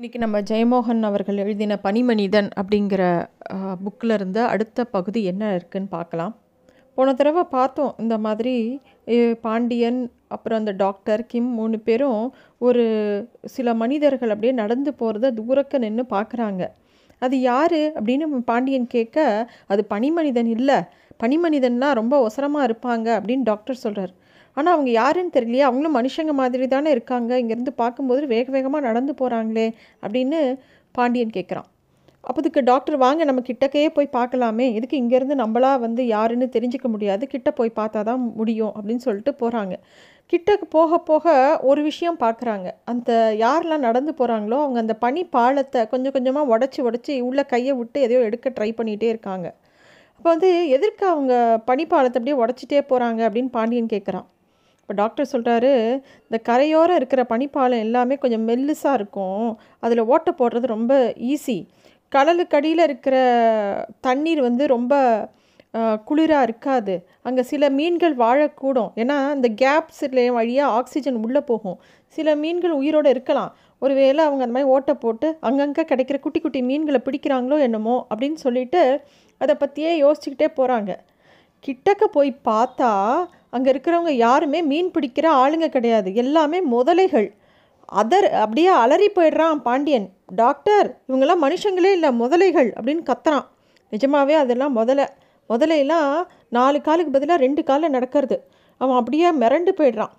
இன்றைக்கி நம்ம ஜெயமோகன் அவர்கள் எழுதின பனிமனிதன் அப்படிங்கிற புக்கில் இருந்த அடுத்த பகுதி என்ன இருக்குன்னு பார்க்கலாம். போன தடவை பார்த்தோம் இந்த மாதிரி பாண்டியன் அப்புறம் அந்த டாக்டர் கிம் மூணு பேரும் ஒரு சில மனிதர்கள் அப்படியே நடந்து போகிறத தூரக்க நின்று பார்க்குறாங்க. அது யார் அப்படின்னு பாண்டியன் கேட்க அது பனிமனிதன் இல்லை. பனிமனிதன்னா ரொம்ப ஒசரமாக இருப்பாங்க அப்படின்னு டாக்டர் சொல்கிறார் ஆனால் அவங்க யாருன்னு தெரியலையே. அவங்களும் மனுஷங்க மாதிரி தானே இருக்காங்க. இங்கேருந்து பார்க்கும்போது வேக வேகமாக நடந்து போகிறாங்களே அப்படின்னு பாண்டியன் கேட்குறான் அப்போதுக்கு டாக்டர் வாங்க நம்ம கிட்டக்கையே போய் பார்க்கலாமே. எதுக்கு இங்கேருந்து நம்மளா வந்து யாருன்னு தெரிஞ்சுக்க முடியாது. கிட்ட போய் பார்த்தா தான் முடியும் அப்படின்னு சொல்லிட்டு போகிறாங்க கிட்டக்கு போக போக ஒரு விஷயம் பார்க்குறாங்க அந்த யாரெல்லாம் நடந்து போகிறாங்களோ அவங்க அந்த பனி பாலத்தை கொஞ்சம் கொஞ்சமாக உடச்சி உடச்சி உள்ள கையை விட்டு எதையோ எடுக்க ட்ரை பண்ணிகிட்டே இருக்காங்க. அப்போ வந்து எதற்கு அவங்க பனிப்பாலத்தை அப்படியே உடச்சிட்டே போகிறாங்க அப்படின்னு பாண்டியன் கேட்குறான் இப்போ டாக்டர் சொல்கிறாரு இந்த கரையோரம் இருக்கிற பனிப்பாலம் எல்லாமே கொஞ்சம் மெல்லுசாக இருக்கும். அதில் ஓட்டை போடுறது ரொம்ப ஈஸி கடலுக்கடியில் இருக்கிற தண்ணீர் வந்து ரொம்ப குளிராக இருக்காது. அங்கே சில மீன்கள் வாழக்கூடும். ஏன்னா இந்த கேப்ஸ் வழியாக ஆக்சிஜன் உள்ளே போகும். சில மீன்கள் உயிரோடு இருக்கலாம். ஒருவேளை அவங்க அந்த மாதிரி ஓட்டை போட்டு அங்கங்கே கிடைக்கிற குட்டி குட்டி மீன்களை பிடிக்கிறாங்களோ என்னமோ அப்படின்னு சொல்லிட்டு அதை பற்றியே யோசிச்சுக்கிட்டே போகிறாங்க கிட்டக்க போய் பார்த்தா அங்கே இருக்கிறவங்க யாருமே மீன் பிடிக்கிற ஆளுங்க கிடையாது. எல்லாமே முதலைகள். அதர் அப்படியே அலறி போயிடுறான் பாண்டியன். டாக்டர் இவங்கெல்லாம் மனுஷங்களே இல்லை முதலைகள் அப்படின்னு கத்துறான். நிஜமாவே அதெல்லாம் முதலை முதலையெல்லாம் நாலு காலுக்கு பதிலாக ரெண்டு காலில் நடக்கிறது. அவன் அப்படியே மிரண்டு போயிடுறான்.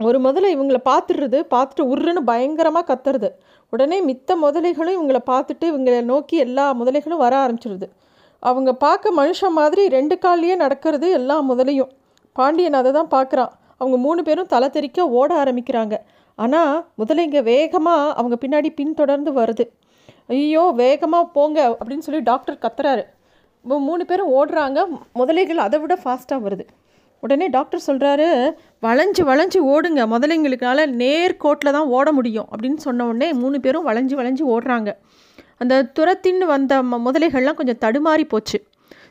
ஒரு முதல்ல இவங்களை பார்த்துடுறது பார்த்துட்டு உருன்னு பயங்கரமாக கத்துறது. உடனே மித்த முதலைகளும் இவங்களை பார்த்துட்டு இவங்களை நோக்கி எல்லா முதலைகளும் வர ஆரம்பிச்சிருது. அவங்க பார்க்க மனுஷன் மாதிரி ரெண்டு கால்லையே நடக்கிறது எல்லா முதலையும். பாண்டியன் அதை தான் பார்க்குறான். அவங்க மூணு பேரும் தலை தெறிக்க ஓட ஆரம்பிக்கிறாங்க. ஆனால் முதலைங்க வேகமாக அவங்க பின்னாடி பின்தொடர்ந்து வருது. ஐயோ வேகமாக போங்க அப்படின்னு சொல்லி டாக்டர் கத்துறாரு. மூணு பேரும் ஓடுறாங்க. முதலைகள் அதை விட ஃபாஸ்ட்டாக வருது. உடனே டாக்டர் சொல்கிறாரு வளைஞ்சு வளைஞ்சு ஓடுங்க. முதலைங்களுக்கால நேர்கோட்டில் தான் ஓட முடியும். அப்படின்னு சொன்ன உடனே மூணு பேரும் வளைஞ்சு வளைஞ்சு ஓடுறாங்க. அந்த துரத்தின்னு வந்த ம- முதலைகள்லாம் கொஞ்சம் தடுமாறி போச்சு.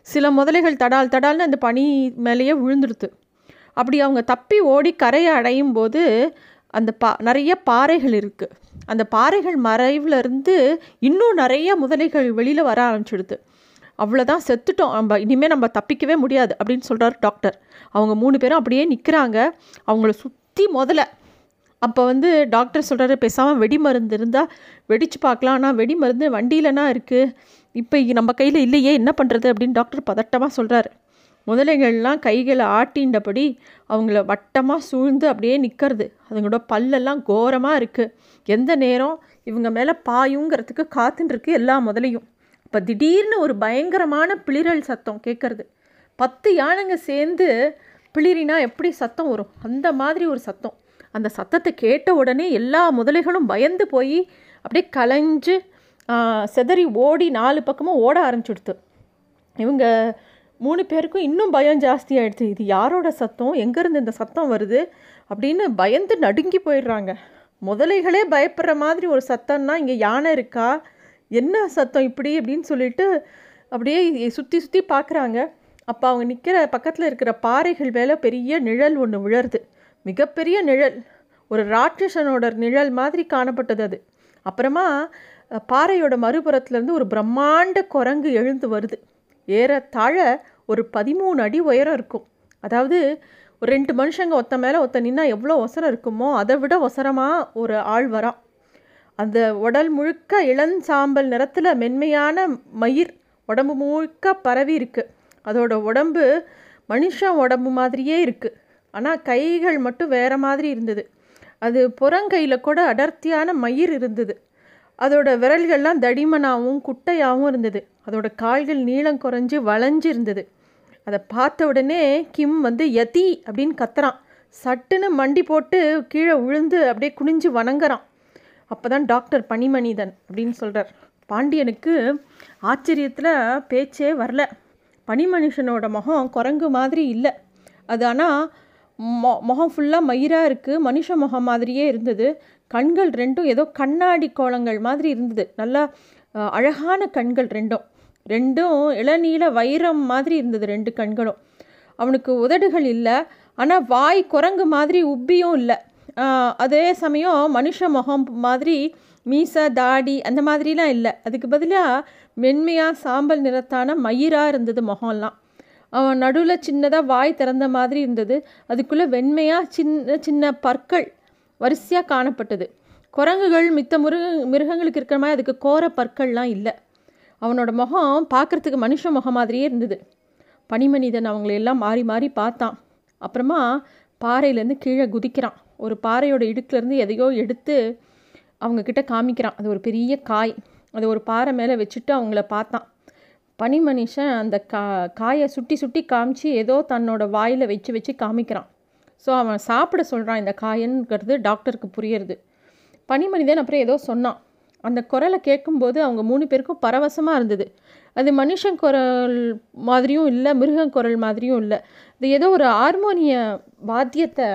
சில முதலைகள் தடால் தடால்னு அந்த பனி மேலேயே விழுந்துடுது அப்படி அவங்க தப்பி ஓடி கரையை அடையும் போது அந்த பா நிறைய பாறைகள் இருக்குது அந்த பாறைகள் மறைவுல இருந்து இன்னும் நிறைய முதலைகள் வெளியில் வர ஆரம்பிச்சிடுது. அவ்வளோதான் செத்துட்டோம். நம்ம இனிமேல் நம்ம தப்பிக்கவே முடியாது அப்படின்னு சொல்கிறார் டாக்டர். அவங்க மூணு பேரும் அப்படியே நிற்கிறாங்க அவங்கள சுற்றி முதல்ல அப்போ வந்து டாக்டர் சொல்கிறாரு பேசாமல் வெடி மருந்து இருந்தால் வெடிச்சு பார்க்கலாம். ஆனால் வெடி மருந்து வண்டியிலனா இருக்குது இப்போ நம்ம கையில் இல்லையே என்ன பண்ணுறது அப்படின்னு டாக்டர் பதட்டமாக சொல்கிறாரு முதலைகள்லாம் கைகளை ஆட்டின்றபடி அவங்கள வட்டமாக சூழ்ந்து அப்படியே நிற்கிறது அதுங்களோட பல்லெல்லாம் கோரமாக இருக்குது எந்த நேரம் இவங்க மேலே பாயுங்கிறதுக்கு காத்துட்டுருக்கு எல்லா முதலையும். இப்போ திடீர்னு ஒரு பயங்கரமான பிளிரல் சத்தம் கேட்குறது பத்து யானைங்க சேர்ந்து பிளிரினா எப்படி சத்தம் வரும்? அந்த மாதிரி ஒரு சத்தம். அந்த சத்தத்தை கேட்ட உடனே எல்லா முதலைகளும் பயந்து போய் அப்படியே கலைஞ்சு சிதறி ஓடி நாலு பக்கமும் ஓட ஆரம்பிச்சுடுத்து. இவங்க மூணு பேருக்கும் இன்னும் பயம் ஜாஸ்தி ஆயிடுச்சு இது யாரோட சத்தம்? எங்கேருந்து இந்த சத்தம் வருது? அப்படின்னு பயந்து நடுங்கி போயிடுறாங்க. முதலைகளே பயப்படுற மாதிரி ஒரு சத்தம்னா இங்கே யானை இருக்கா? என்ன சத்தம் இப்படி? அப்படின்னு சொல்லிட்டு அப்படியே சுற்றி சுற்றி பார்க்குறாங்க அப்போ அவங்க நிற்கிற பக்கத்தில் இருக்கிற பாறைகள் மேலே பெரிய நிழல் ஒன்று விழருது மிகப்பெரிய நிழல். ஒரு ராட்சசனோட நிழல் மாதிரி காணப்பட்டது அது. அப்புறமா பாறையோட மறுபுறத்துலேருந்து ஒரு பிரம்மாண்ட குரங்கு எழுந்து வருது. ஏறத்தாழ ஒரு பதிமூணு அடி உயரம் இருக்கும். அதாவது ஒரு ரெண்டு மனுஷங்க ஒத்த மேலே ஒத்த நின்னா எவ்வளோ ஒசரம் இருக்குமோ அதை விட ஒசரமாக ஒரு ஆள் வரா அந்த உடல் முழுக்க இளஞ்சாம்பல் நிறத்தில் மென்மையான மயிர் உடம்பு முழுக்க பரவி இருக்கு. அதோட உடம்பு மனுஷன் உடம்பு மாதிரியே இருக்குது ஆனால் கைகள் மட்டும் வேற மாதிரி இருந்தது. அது புறங்கையில் கூட அடர்த்தியான மயிர் இருந்தது. அதோட விரல்கள்லாம் தடிமனாகவும் குட்டையாகவும் இருந்தது. அதோட கால்கள் நீளம் குறைஞ்சு வளைஞ்சு இருந்தது. அதை பார்த்த உடனே கிம் வந்து யதி அப்படின்னு கத்துறான். சட்டுன்னு மண்டி போட்டு கீழே விழுந்து அப்படியே குனிஞ்சு வணங்குறான். அப்போ தான் டாக்டர் பனிமனிதன் அப்படின்னு சொல்கிறார் பாண்டியனுக்கு ஆச்சரியத்தில் பேச்சே வரல. பனிமனுஷனோட முகம் குரங்கு மாதிரி இல்லை. அது ஆனால் மொ முகம் ஃபுல்லாக மயிராக இருக்குது மனுஷ முகம் மாதிரியே இருந்தது. கண்கள் ரெண்டும் ஏதோ கண்ணாடி கோலங்கள் மாதிரி இருந்தது. நல்லா அழகான கண்கள் ரெண்டும். ரெண்டும் இளநீல வைரம் மாதிரி இருந்தது ரெண்டு கண்களும். அவனுக்கு உதடுகள் இல்லை. ஆனால் வாய் குரங்கு மாதிரி உப்பியும் இல்லை. அதே சமயம் மனுஷ முகம் மாதிரி மீசை தாடி அந்த மாதிரிலாம் இல்லை. அதுக்கு பதிலாக மென்மையாக சாம்பல் நிறத்தான மயிராக இருந்தது முகம்லாம். அவன் நடுவில் சின்னதாக வாய் திறந்த மாதிரி இருந்தது. அதுக்குள்ளே வெண்மையாக சின்ன சின்ன பற்கள் வரிசையாக காணப்பட்டது. குரங்குகள் மித்த மிருக மிருகங்களுக்கு இருக்கிற மாதிரி அதுக்கு கோர பற்கள்லாம் இல்லை. அவனோட முகம் பார்க்குறதுக்கு மனுஷ முகம் மாதிரியே இருந்தது. பனிமனிதன் அவங்களையெல்லாம் மாறி மாறி பார்த்தான். அப்புறமா பாறையிலேருந்து கீழே குதிக்கிறான். ஒரு பாறையோட இடுக்குலேருந்து எதையோ எடுத்து அவங்கக்கிட்ட காமிக்கிறான். அது ஒரு பெரிய காய். அது ஒரு பாறை மேலே வச்சுட்டு அவங்கள பார்த்தான். பனி மனுஷன் அந்த கா காயை சுட்டி சுட்டி காமிச்சு ஏதோ தன்னோட வாயில் வச்சு வச்சு காமிக்கிறான். ஸோ அவன் சாப்பிட சொல்கிறான் இந்த காயங்கிறது டாக்டருக்கு புரியுறது. பனிமனிதன் அப்புறம் ஏதோ சொன்னான். அந்த குரலை கேட்கும்போது அவங்க மூணு பேருக்கும் பரவசமாக இருந்தது. அது மனுஷன் குரல் மாதிரியும் இல்லை மிருகம் குரல் மாதிரியும் இல்லை. இது ஏதோ ஒரு ஹார்மோனிய வாத்தியத்தை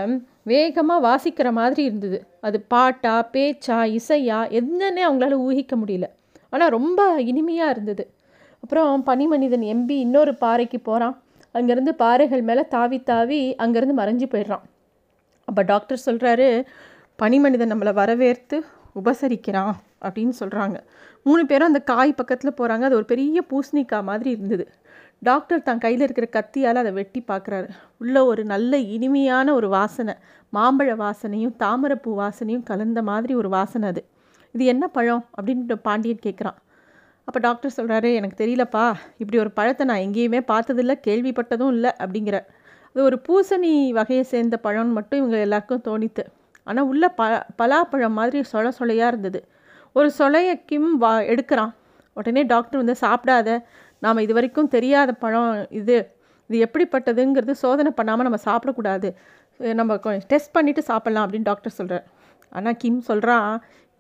வேகமாக வாசிக்கிற மாதிரி இருந்தது. அது பாட்டா பேச்சா இசையா என்னன்னே அவங்களால ஊகிக்க முடியல. ஆனால் ரொம்ப இனிமையாக இருந்தது. அப்புறம் பனிமனிதன் எம்பி இன்னொரு பாறைக்கு போகிறான் அங்கேருந்து பாறைகள் மேலே தாவி தாவி அங்கேருந்து மறைஞ்சு போயிடுறான். அப்போ டாக்டர் சொல்கிறாரு பனிமனிதன் நம்மளை வரவேற்று உபசரிக்கிறான் அப்படின்னு சொல்கிறாங்க மூணு பேரும் அந்த காய் பக்கத்தில் போகிறாங்க அது ஒரு பெரிய பூசணிக்காய் மாதிரி இருந்தது. டாக்டர் தன் கையில் இருக்கிற கத்தியால் அதை வெட்டி பார்க்குறாரு உள்ள ஒரு நல்ல இனிமையான ஒரு வாசனை மாம்பழ வாசனையும் தாமரைப்பூ வாசனையும் கலந்த மாதிரி ஒரு வாசனை அது. இது என்ன பழம்? அப்படின்ட்டு பாண்டியன் கேட்குறான் அப்போ டாக்டர் சொல்கிறாரு எனக்கு தெரியலப்பா இப்படி ஒரு பழத்தை நான் எங்கேயுமே பார்த்ததில்ல கேள்விப்பட்டதும் இல்லை அப்படிங்கிற. அது ஒரு பூசணி வகையை சேர்ந்த பழம்னு மட்டும் இவங்க எல்லாருக்கும் தோணித்து. ஆனால் உள்ள ப பலாப்பழம் மாதிரி சொல சொலையாக இருந்தது. ஒரு சொலைய கிம் வா எடுக்கிறான். உடனே டாக்டர் வந்து சாப்பிடாத நாம் இது வரைக்கும் தெரியாத பழம் இது. இது எப்படிப்பட்டதுங்கிறது சோதனை பண்ணாமல் நம்ம சாப்பிடக்கூடாது. நம்ம டெஸ்ட் பண்ணிவிட்டு சாப்பிட்லாம் அப்படின்னு டாக்டர் சொல்கிறார் ஆனால் கிம் சொல்கிறான்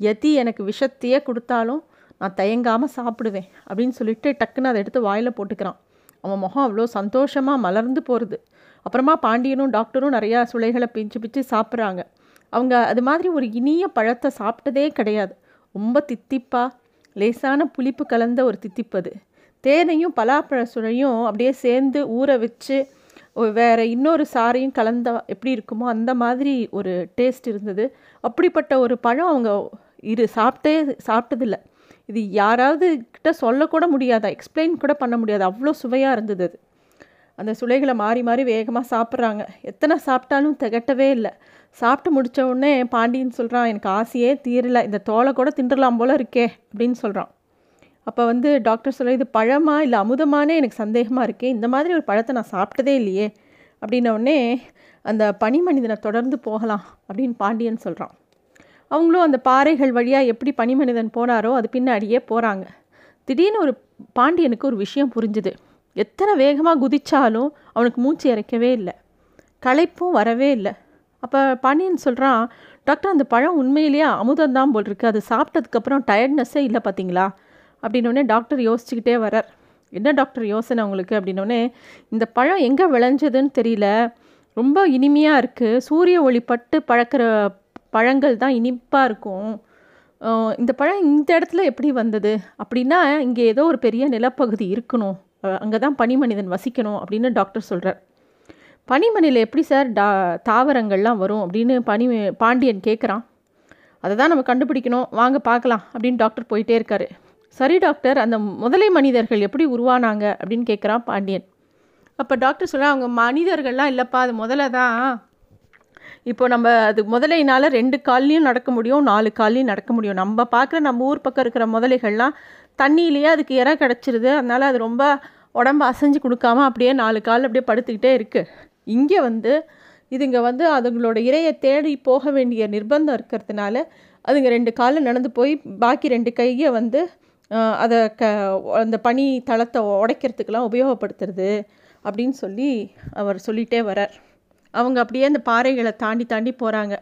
எதி எனக்கு விஷத்தையே கொடுத்தாலும் நான் தயங்காமல் சாப்பிடுவேன் அப்படின்னு சொல்லிட்டு டக்குன்னு அதை எடுத்து வாயில் போட்டுக்கிறான். அவன் முகம் அவ்வளோ சந்தோஷமாக மலர்ந்து போகிறது அப்புறமா பாண்டியனும் டாக்டரும் நிறையா சுளைகளை பிச்சு பிச்சு சாப்பிட்றாங்க. அவங்க அது மாதிரி ஒரு இனிய பழத்தை சாப்பிட்டதே கிடையாது. ரொம்ப தித்திப்பாக லேசான புளிப்பு கலந்த ஒரு தித்திப்பு அது. தேனையும் பலாப்பழ சுழையும் அப்படியே சேர்ந்து ஊற வச்சு வேறு இன்னொரு சாரையும் கலந்த எப்படி இருக்குமோ அந்த மாதிரி ஒரு டேஸ்ட் இருந்தது. அப்படிப்பட்ட ஒரு பழம் அவங்க இரு சாப்பிட்டே சாப்பிட்டதில்லை. இது யாராவது கிட்ட சொல்லக்கூட முடியாதா? எக்ஸ்பிளைன் கூட பண்ண முடியாது. அவ்வளோ சுவையாக இருந்தது அது. அந்த சுளைகளை மாறி மாறி வேகமாக சாப்பிட்றாங்க. எத்தனை சாப்பிட்டாலும் திகட்டவே இல்லை. சாப்பிட்டு முடித்த உடனே பாண்டியன் சொல்கிறான் எனக்கு ஆசையே தீரலை. இந்த தோலை கூட தின்றலாம் போல் இருக்கே அப்படின்னு சொல்கிறான் அப்போ வந்து டாக்டர் சொல்ல இது பழமா இல்லை அமுதமானே? எனக்கு சந்தேகமாக இருக்கே. இந்த மாதிரி ஒரு பழத்தை நான் சாப்பிட்டதே இல்லையே அப்படின்ன உடனே அந்த பனி மனிதனை தொடர்ந்து போகலாம் அப்படின்னு பாண்டியன் சொல்கிறான் அவங்களும் அந்த பாறைகள் வழியாக எப்படி பனிமனிதன் போனாரோ அது பின்னாடியே போகிறாங்க திடீர்னு ஒரு பாண்டியனுக்கு ஒரு விஷயம் புரிஞ்சுது. எத்தனை வேகமாக குதித்தாலும் அவனுக்கு மூச்சு இறைக்கவே இல்லை. களைப்பும் வரவே இல்லை. அப்போ பாண்டியன் சொல்கிறான் டாக்டர் அந்த பழம் உண்மையிலேயே அமுதம் தான் போல் இருக்குது அது சாப்பிட்டதுக்கப்புறம் டயர்ட்னஸ்ஸே இல்லை பார்த்தீங்களா அப்படின்னோடனே டாக்டர் யோசிச்சுக்கிட்டே வரார் என்ன டாக்டர் யோசனை உங்களுக்கு? அப்படின்னோடனே இந்த பழம் எங்கே விளைஞ்சதுன்னு தெரியல. ரொம்ப இனிமையாக இருக்குது சூரிய ஒளி பட்டு பழக்கிற பழங்கள் தான் இனிப்பாக இருக்கும். இந்த பழம் இந்த இடத்துல எப்படி வந்தது? அப்படின்னா இங்கே ஏதோ ஒரு பெரிய நிலப்பகுதி இருக்கணும். அங்கே தான் பனிமனிதன் வசிக்கணும் அப்படின்னு டாக்டர் சொல்கிறார் பனிமணியில் எப்படி சார் டா தாவரங்கள்லாம் வரும் அப்படின்னு பனி பாண்டியன் கேட்குறான் அதை தான் நம்ம கண்டுபிடிக்கணும். வாங்க பார்க்கலாம் அப்படின்னு டாக்டர் போயிட்டே இருக்காரு. சரி டாக்டர் அந்த முதலை மனிதர்கள் எப்படி உருவானாங்க அப்படின்னு கேட்குறான் பாண்டியன். அப்போ டாக்டர் சொல்ல அவங்க மனிதர்கள்லாம் இல்லைப்பா அது முதல்ல தான் இப்போ நம்ம அது முதலையினால் ரெண்டு கால்லையும் நடக்க முடியும் நாலு கால்லையும் நடக்க முடியும். நம்ம பார்க்குற நம்ம ஊர் பக்கம் இருக்கிற முதலைகள்லாம் தண்ணியிலேயே அதுக்கு இற கிடச்சிருது. அதனால் அது ரொம்ப உடம்பு அசைஞ்சு கொடுக்காம அப்படியே நாலு கால் அப்படியே படுத்துக்கிட்டே இருக்குது இங்கே வந்து இதுங்க வந்து அதுங்களோட இறையை தேடி போக வேண்டிய நிர்பந்தம் இருக்கிறதுனால அதுங்க ரெண்டு காலில் நடந்து போய் பாக்கி ரெண்டு கையை வந்து அதை க அந்த பனி தளத்தை உடைக்கிறதுக்கெலாம் உபயோகப்படுத்துறது அப்படின்னு சொல்லி அவர் சொல்லிகிட்டே வரார் அவங்க அப்படியே அந்த பாறைகளை தாண்டி தாண்டி போகிறாங்க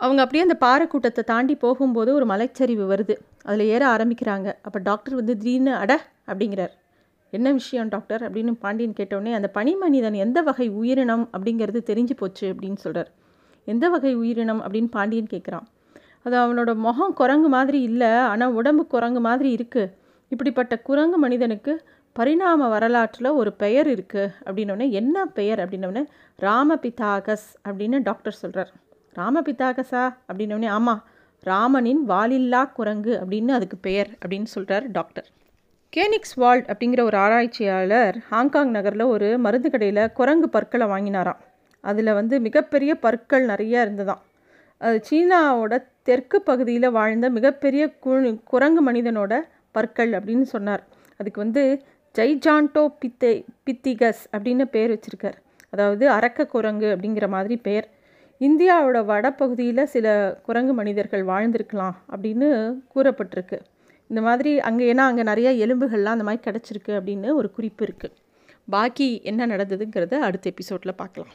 அவங்க அப்படியே அந்த பாறை கூட்டத்தை தாண்டி போகும்போது ஒரு மலைச்சரிவு வருது. அதில் ஏற ஆரம்பிக்கிறாங்க. அப்போ டாக்டர் வந்து திடீர்னு அட அப்படிங்கிறார். என்ன விஷயம் டாக்டர்? அப்படின்னு பாண்டியன் கேட்டோடனே அந்த பனி மனிதன் எந்த வகை உயிரினம் அப்படிங்கிறது தெரிஞ்சு போச்சு அப்படின்னு சொல்கிறார் எந்த வகை உயிரினம்? அப்படின்னு பாண்டியன் கேட்குறான் அது அவனோட முகம் குரங்கு மாதிரி இல்லை ஆனால் உடம்பு குரங்கு மாதிரி இருக்குது இப்படிப்பட்ட குரங்கு மனிதனுக்கு பரிணாம வரலாற்றில் ஒரு பெயர் இருக்குது அப்படின்னோடனே என்ன பெயர் அப்படின்னோடனே ராமபிதாகஸ் அப்படின்னு டாக்டர் சொல்கிறார் ராமபிதாகஸா அப்படின்னோடனே ஆமாம் ராமனின் வாலில்லா குரங்கு அப்படின்னு அதுக்கு பெயர் அப்படின்னு சொல்கிறார் டாக்டர் கேனிக்ஸ் வால்ட் அப்படிங்கிற ஒரு ஆராய்ச்சியாளர் ஹாங்காங் நகரில் ஒரு மருந்து கடையில் குரங்கு பற்களை வாங்கினாராம். அதில் வந்து மிகப்பெரிய பற்கள் நிறையா இருந்ததாம். அது சீனாவோட தெற்கு பகுதியில் வாழ்ந்த மிகப்பெரிய குரங்கு மனிதனோட பற்கள் அப்படின்னு சொன்னார். அதுக்கு வந்து ஜைஜான்டோ பித்தே பித்திகஸ் அப்படின்னு பேர் வச்சுருக்கார். அதாவது அரக்க குரங்கு அப்படிங்கிற மாதிரி பேர். இந்தியாவோட வடப்பகுதியில் சில குரங்கு மனிதர்கள் வாழ்ந்திருக்கலாம் அப்படின்னு கூறப்பட்டிருக்கு. இந்த மாதிரி அங்கே ஏன்னா அங்கே நிறைய எலும்புகள்லாம் அந்த மாதிரி கிடச்சிருக்கு அப்படின்னு ஒரு குறிப்பு இருக்குது பாக்கி என்ன நடந்ததுங்கிறத அடுத்த எபிசோடில் பார்க்கலாம்.